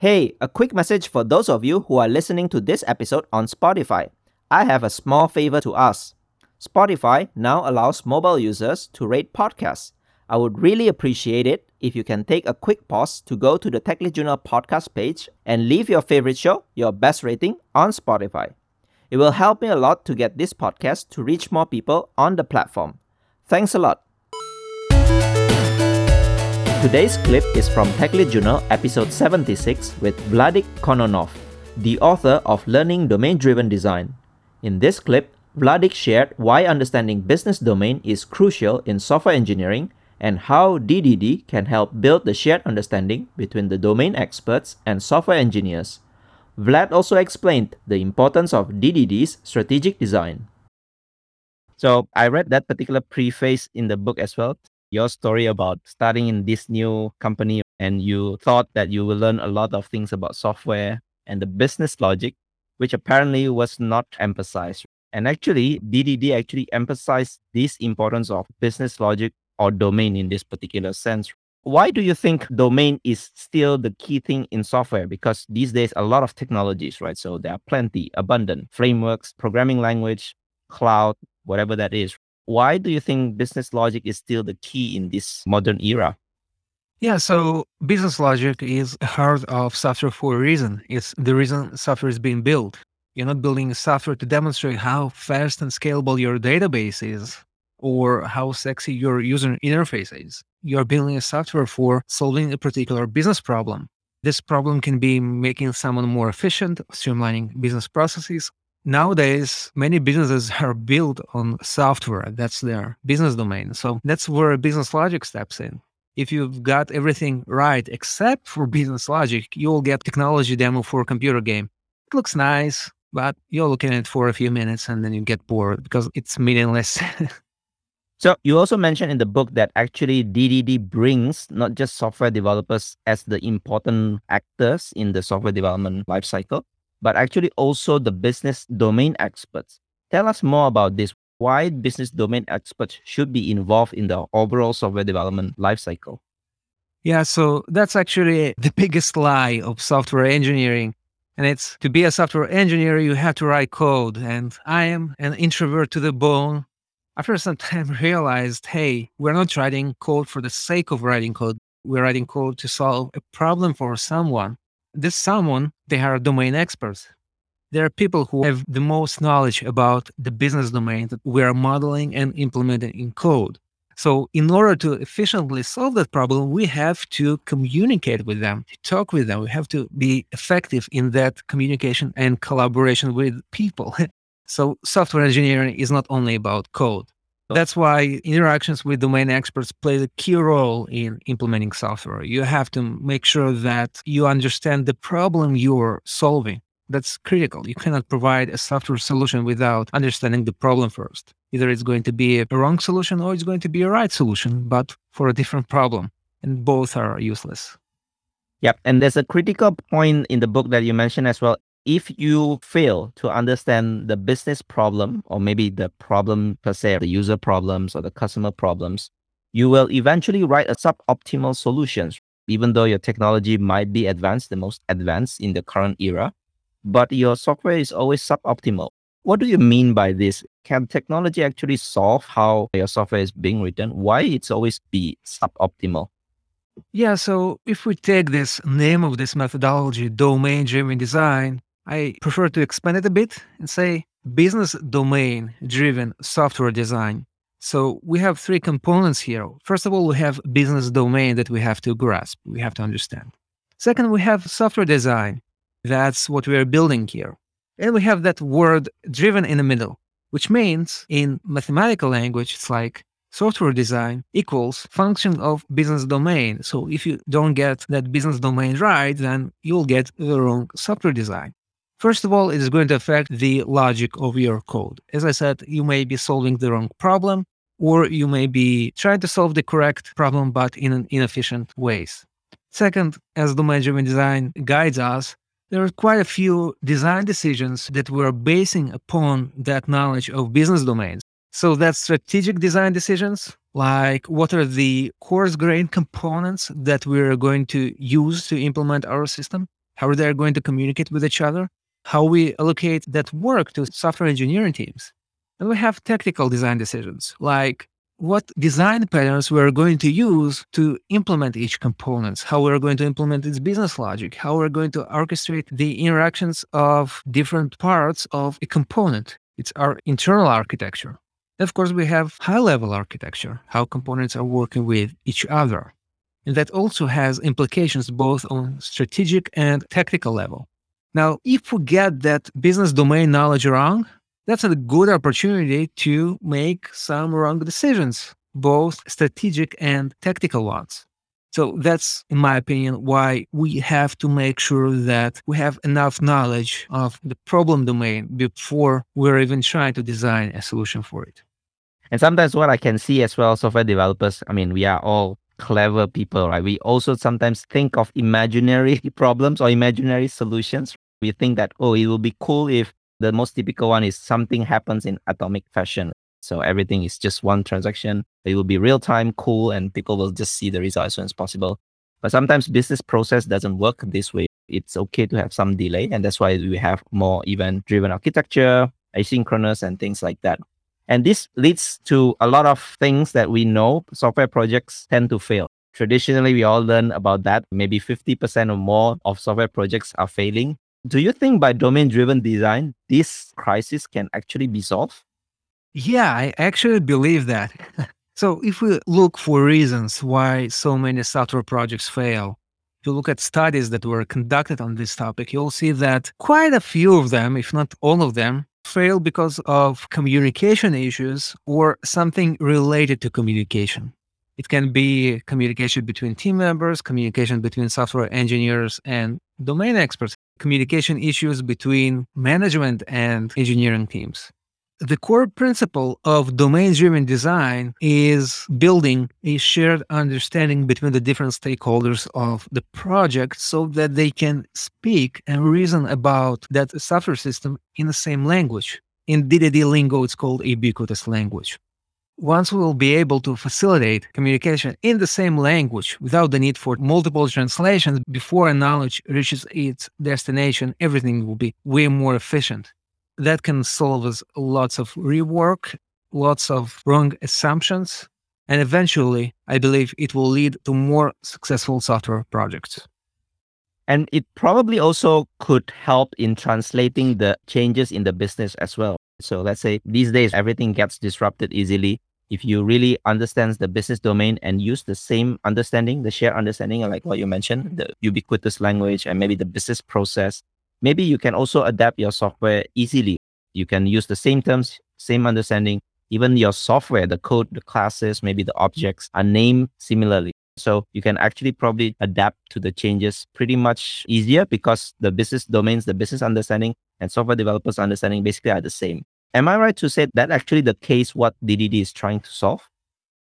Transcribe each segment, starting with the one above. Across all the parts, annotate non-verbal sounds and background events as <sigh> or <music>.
Hey, a quick message for those of you who are listening to this episode on Spotify. I have a small favor to ask. Spotify now allows mobile users to rate podcasts. I would really appreciate it if you can take a quick pause to go to the Tech Journal podcast page and leave your favorite show, your best rating on Spotify. It will help me a lot to get this podcast to reach more people on the platform. Thanks a lot. Today's clip is from Tech Journal episode 76 with Vladik Khononov, the author of Learning Domain Driven Design. In this clip, Vladik shared why understanding business domain is crucial in software engineering and how DDD can help build the shared understanding between the domain experts and software engineers. Vlad also explained the importance of DDD's strategic design. So I read that particular preface in the book as well. Your story about starting in this new company and you thought that you will learn a lot of things about software and the business logic, which apparently was not emphasized. And actually, DDD actually emphasized this importance of business logic or domain in this particular sense. Why do you think domain is still the key thing in software? Because these days, a lot of technologies, right? So there are plenty, abundant frameworks, programming language, cloud, whatever that is. Why do you think business logic is still the key in this modern era? Yeah, so business logic is heart of software for a reason. It's the reason software is being built. You're not building software to demonstrate how fast and scalable your database is or how sexy your user interface is. You're building a software for solving a particular business problem. This problem can be making someone more efficient, streamlining business processes. Nowadays, many businesses <laughs> are built on software. That's their business domain. So that's where business logic steps in. If you've got everything right except for business logic, you'll get technology demo for a computer game. It looks nice, but you're looking at it for a few minutes and then you get bored because it's meaningless. <laughs> so you also mentioned in the book that actually DDD brings not just software developers as the important actors in the software development lifecycle, but actually also the business domain experts. Tell us more about this. Why business domain experts should be involved in the overall software development lifecycle? Yeah, so that's actually <laughs> the biggest lie of software engineering and it's to be a software engineer, you have to write code. And I am an introvert to the bone. After <laughs> some time, realized, hey, we're not writing code for the sake of writing code. We're writing code to solve a problem for someone. This someone, they are domain experts. There are people who have the most knowledge about the business domain that we are modeling and implementing in code. So, in order to efficiently solve that problem, we have to communicate with them, talk with them. We have to be effective in that communication and collaboration with people. <laughs> so, software engineering is not only about code. That's why interactions with domain experts play a key role in implementing software. You have to make sure that you understand the problem you're solving. That's critical. You cannot provide a software solution without understanding the problem first. Either it's going to be a wrong solution or it's going to be a right solution, but for a different problem. And both are useless. Yep. And there's a critical point in the book that you mentioned as well. If you fail to understand the business problem, or maybe the problem per se, the user problems or the customer problems, you will eventually write a suboptimal solutions, even though your technology might be advanced, the most advanced in the current era, but your software is always suboptimal. What do you mean by this? Can technology actually solve how your software is being written? Why it's always be suboptimal? Yeah, so if we take this name of this methodology, domain driven design, I prefer to expand it a bit and say business domain driven software design. So we have three components here. First of all, we have business domain that we have to grasp, we have to understand. Second, we have software design. That's what we are building here. And we have that word driven in the middle, which means in mathematical language, it's like software design equals function of business domain. So if you don't get that business domain right, then you'll get the wrong software design. First of all, it is going to affect the logic of your code. As I said, you may be solving the wrong problem, or you may be trying to solve the correct problem, but in inefficient ways. Second, as domain driven design guides us, there are quite a few design decisions that we're basing upon that knowledge of business domains. So that's strategic design decisions, like what are the coarse grain components that we're going to use to implement our system? how are they're going to communicate with each other, how we allocate that work to software engineering teams. And we have technical design decisions like what design patterns we're going to use to implement each component, how we're going to implement its business logic, how we're going to orchestrate the interactions of different parts of a component. It's our internal architecture. of course, we have high level architecture, how components are working with each other. And that also has implications both on strategic and technical level. Now, if we get that business domain knowledge wrong, that's a good opportunity to make some wrong decisions, both strategic and tactical ones. So that's, in my opinion, why we have to make sure that we have enough knowledge of the problem domain before we're even trying to design a solution for it. And sometimes what I can see as well, software developers, I mean, we are all clever people, right? We also sometimes think of imaginary <laughs> problems or imaginary solutions. We think that, oh, it will be cool if the most typical one is something happens in atomic fashion. So everything is just one transaction. It will be real time, cool, and people will just see the result as soon as possible. But sometimes business process doesn't work this way. It's okay to have some delay. And that's why we have more event driven architecture, asynchronous, and things like that. And this leads to a lot of things that we know software projects tend to fail. Traditionally, we all learn about that. Maybe 50% or more of software projects are failing do you think by domain driven design, this crisis can actually be solved? Yeah, I actually believe that. <laughs> so, if we look for reasons why so many software projects fail, if you look at studies that were conducted on this topic, you'll see that quite a few of them, if not all of them, fail because of communication issues or something related to communication. It can be communication between team members, communication between software engineers and domain experts, communication issues between management and engineering teams. The core principle of domain driven design is building a shared understanding between the different stakeholders of the project so that they can speak and reason about that software system in the same language. In DDD lingo, it's called ubiquitous language once we will be able to facilitate communication in the same language without the need for multiple translations before a knowledge reaches its destination, everything will be way more efficient. That can solve us lots of rework, lots of wrong assumptions, and eventually, I believe it will lead to more successful software projects. And it probably also could help in translating the changes in the business as well. So let's say these days everything gets disrupted easily if you really understand the business domain and use the same understanding, the shared understanding, like what you mentioned, the ubiquitous language and maybe the business process, maybe you can also adapt your software easily. You can use the same terms, same understanding. Even your software, the code, the classes, maybe the objects are named similarly. So you can actually probably adapt to the changes pretty much easier because the business domains, the business understanding and software developers understanding basically are the same. Am I right to say that actually the case what DDD is trying to solve?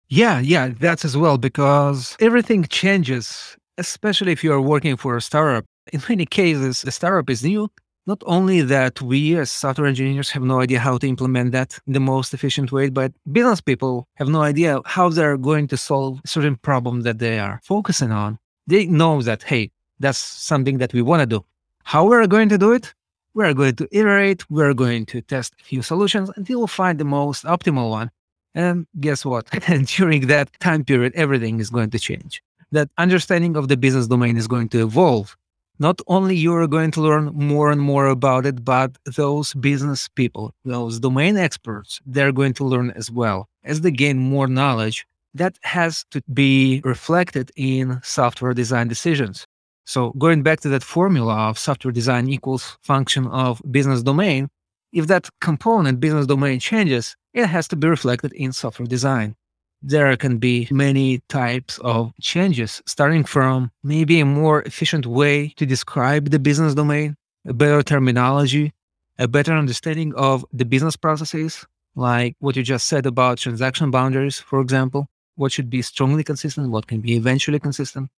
Yeah, yeah, that's as well because everything changes, especially if you are working for a startup. In many cases, a startup is new. Not only that we as software engineers have no idea how to implement that in the most efficient way, but business people have no idea how they're going to solve a certain problem that they are focusing on. They know that, hey, that's something that we want to do. How are we're going to do it? We are going to iterate, we are going to test a few solutions until we find the most optimal one. And guess what? <laughs> During that time period, everything is going to change. That understanding of the business domain is going to evolve. Not only you are going to learn more and more about it, but those business people, those domain experts, they're going to learn as well. As they gain more knowledge, that has to be reflected in software design decisions. So going back to that formula of software design equals function of business domain, if that component business domain changes, it has to be reflected in software design. There can be many types of changes, starting from maybe a more efficient way to describe the business domain, a better terminology, a better understanding of the business processes, like what you just said about transaction boundaries, for example, what should be strongly consistent, what can be eventually consistent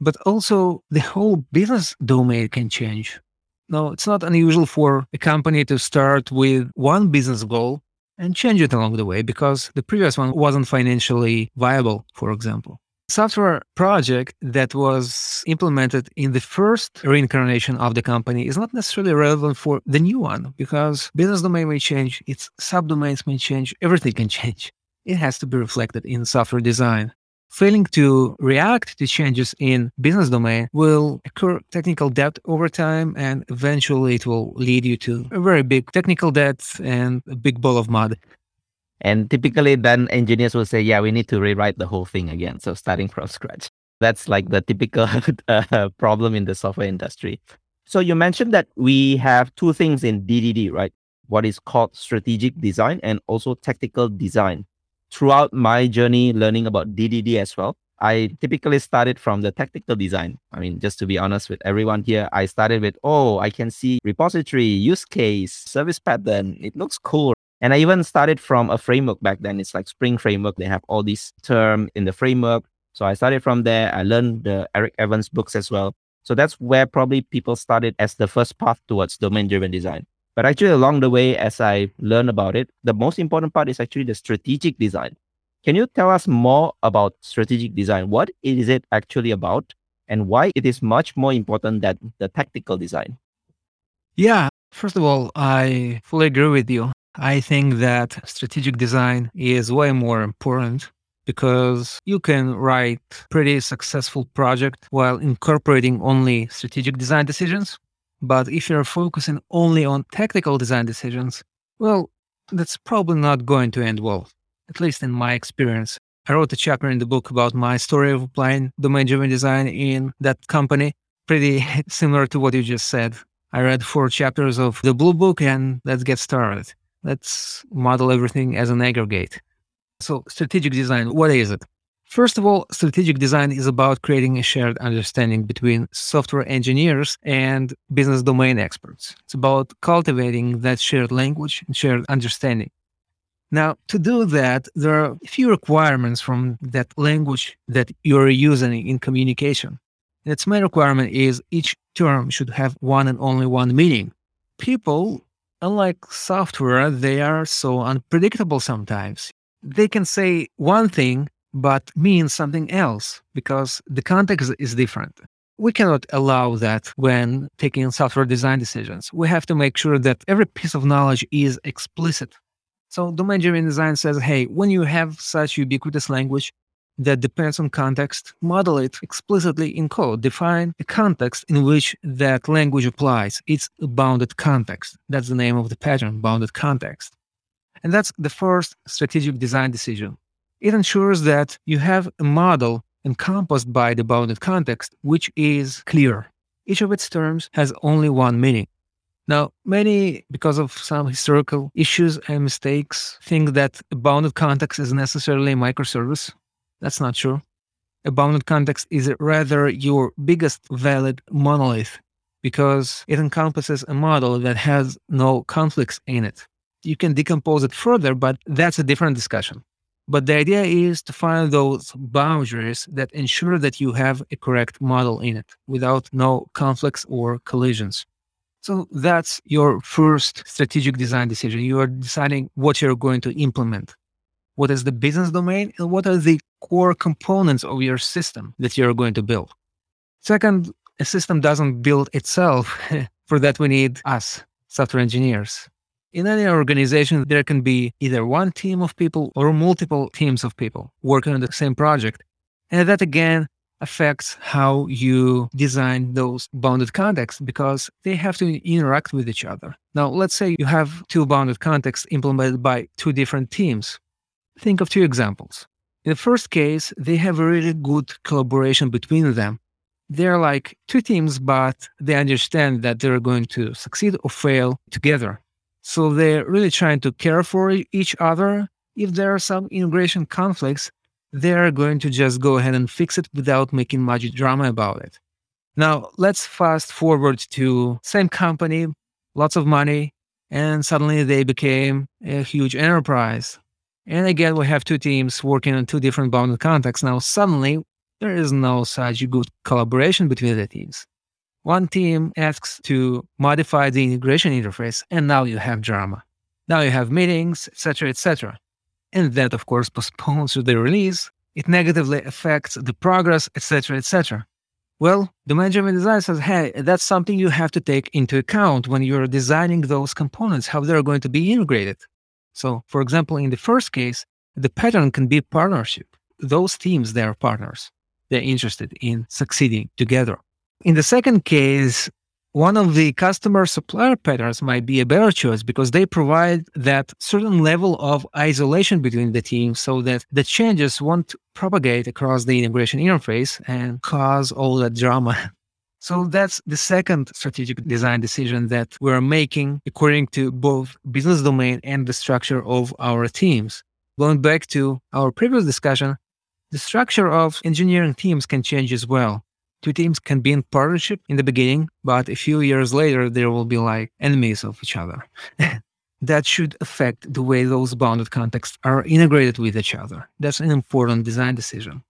but also the whole business domain can change. No, it's not unusual for a company to start with one business goal and change it along the way because the previous one wasn't financially viable, for example. software project that was implemented in the first reincarnation of the company is not necessarily relevant for the new one because business domain may change, its subdomains may change, everything can <laughs> change. It has to be reflected in software design. Failing to react to changes in business domain will occur technical debt over time and eventually it will lead you to a very big technical debt and a big ball of mud. And typically, then engineers will say, yeah, we need to rewrite the whole thing again. So starting from scratch. That's like the typical <laughs> uh, problem in the software industry. So you mentioned that we have two things in DDD, right? What is called strategic design and also tactical design. Throughout my journey learning about DDD as well, I typically started from the tactical design. I mean, just to be honest with everyone here, I started with, oh, I can see repository, use case, service pattern. It looks cool. And I even started from a framework back then. It's like Spring Framework. They have all these term in the framework. So I started from there. I learned the Eric Evans books as well. So that's where probably people started as the first path towards domain driven design. But actually, along the way, as I learned about it, the most important part is actually the strategic design. Can you tell us more about strategic design? What is it actually about and why it is much more important than the tactical design? Yeah, first of all, I fully agree with you. I think that strategic design is way more important because you can write pretty successful project while incorporating only strategic design decisions. But if you're focusing only on technical design decisions, well, that's probably not going to end well, at least in my experience. I wrote a chapter in the book about my story of applying domain driven design in that company, pretty <laughs> similar to what you just said. I read four chapters of the Blue Book and let's get started. Let's model everything as an aggregate. So, strategic design, what is it? First of all, strategic design is about creating a shared understanding between software engineers and business domain experts. It's about cultivating that shared language and shared understanding. Now, to do that, there are a few requirements from that language that you're using in communication. Its main requirement is each term should have one and only one meaning. People unlike software, they are so unpredictable sometimes. They can say one thing, but mean something else because the context is different. We cannot allow that when taking software design decisions. We have to make sure that every piece of knowledge is explicit. So, domain driven design says hey, when you have such ubiquitous language, that depends on context, model it explicitly in code. Define a context in which that language applies. It's a bounded context. That's the name of the pattern, bounded context. And that's the first strategic design decision. It ensures that you have a model encompassed by the bounded context, which is clear. Each of its terms has only one meaning. Now, many, because of some historical issues and mistakes, think that a bounded context is necessarily a microservice that's not true. A bounded context is rather your biggest valid monolith because it encompasses a model that has no conflicts in it. You can decompose it further, but that's a different discussion. But the idea is to find those boundaries that ensure that you have a correct model in it without no conflicts or collisions. So that's your first strategic design decision. You are deciding what you're going to implement what is the business domain, and what are the core components of your system that you're going to build. Second, a system doesn't build itself. <laughs> For that, we need us, software engineers. In any organization, there can be either one team of people or multiple teams of people working on the same project. And that again affects how you design those bounded contexts because they have to interact with each other. Now, let's say you have two bounded contexts implemented by two different teams. Think of two examples. In the first case, they have a really good collaboration between them. They're like two teams, but they understand that they're going to succeed or fail together. So they're really trying to care for each other. If there are some integration conflicts, they're going to just go ahead and fix it without making much drama about it. Now, let's fast forward to same company, lots of money, and suddenly they became a huge enterprise. And again, we have two teams working on two different bounded contexts. Now, suddenly, there is no such good collaboration between the teams. One team asks to modify the integration interface, and now you have drama. Now you have meetings, etc., etc. And that, of course, <laughs> postpones the release, it negatively affects the progress, etc., etc. Well, the management design says, hey, that's something you have to take into account when you're designing those components, how they're going to be integrated. So, for example, in the first case, the pattern can be partnership. Those teams, they are partners. They're interested in succeeding together. In the second case, one of the customer supplier patterns might be a better choice because they provide that certain level of isolation between the teams so that the changes won't propagate across the integration interface and cause all that drama. <laughs> So that's the second strategic design decision that we're making according to both business domain and the structure of our teams. Going back to our previous discussion, the structure of engineering teams can change as well two teams can be in partnership in the beginning, but a few years later, they will be like enemies of each other. <laughs> that should affect the way those bounded contexts are integrated with each other. That's an important design decision.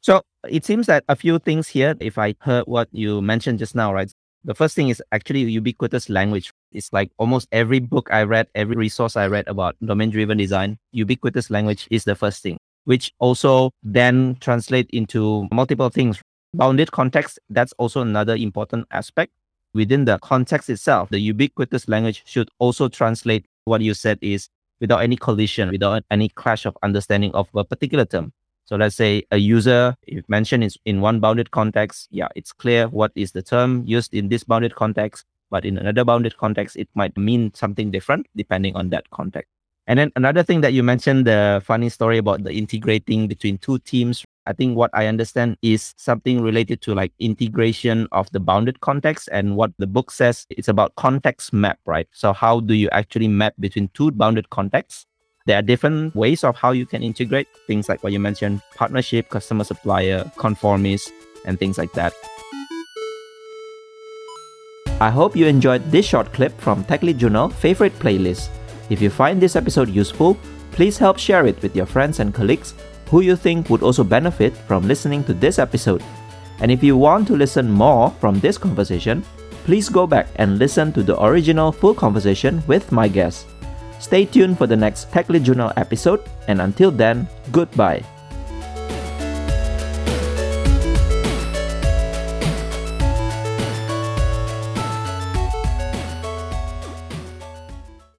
So it seems that a few things here, if I heard what you mentioned just now, right? The first thing is actually ubiquitous language. It's like almost every book I read, every resource I read about domain driven design, ubiquitous language is the first thing, which also then translate into multiple things Bounded context, that's also another important aspect. Within the context itself, the ubiquitous language should also translate what you said is without any collision, without any clash of understanding of a particular term. So let's say a user, if mentioned is in one bounded context, yeah, it's clear what is the term used in this bounded context, but in another bounded context, it might mean something different depending on that context. And then another thing that you mentioned, the funny story about the integrating between two teams, I think what I understand is something related to like integration of the bounded context and what the book says it's about context map, right? So how do you actually map between two bounded contexts? There are different ways of how you can integrate things like what you mentioned, partnership, customer supplier, conformist, and things like that. I hope you enjoyed this short clip from TechLead Journal favorite playlist. If you find this episode useful, please help share it with your friends and colleagues who you think would also benefit from listening to this episode. And if you want to listen more from this conversation, please go back and listen to the original full conversation with my guest. Stay tuned for the next TechLead Journal episode, and until then, goodbye.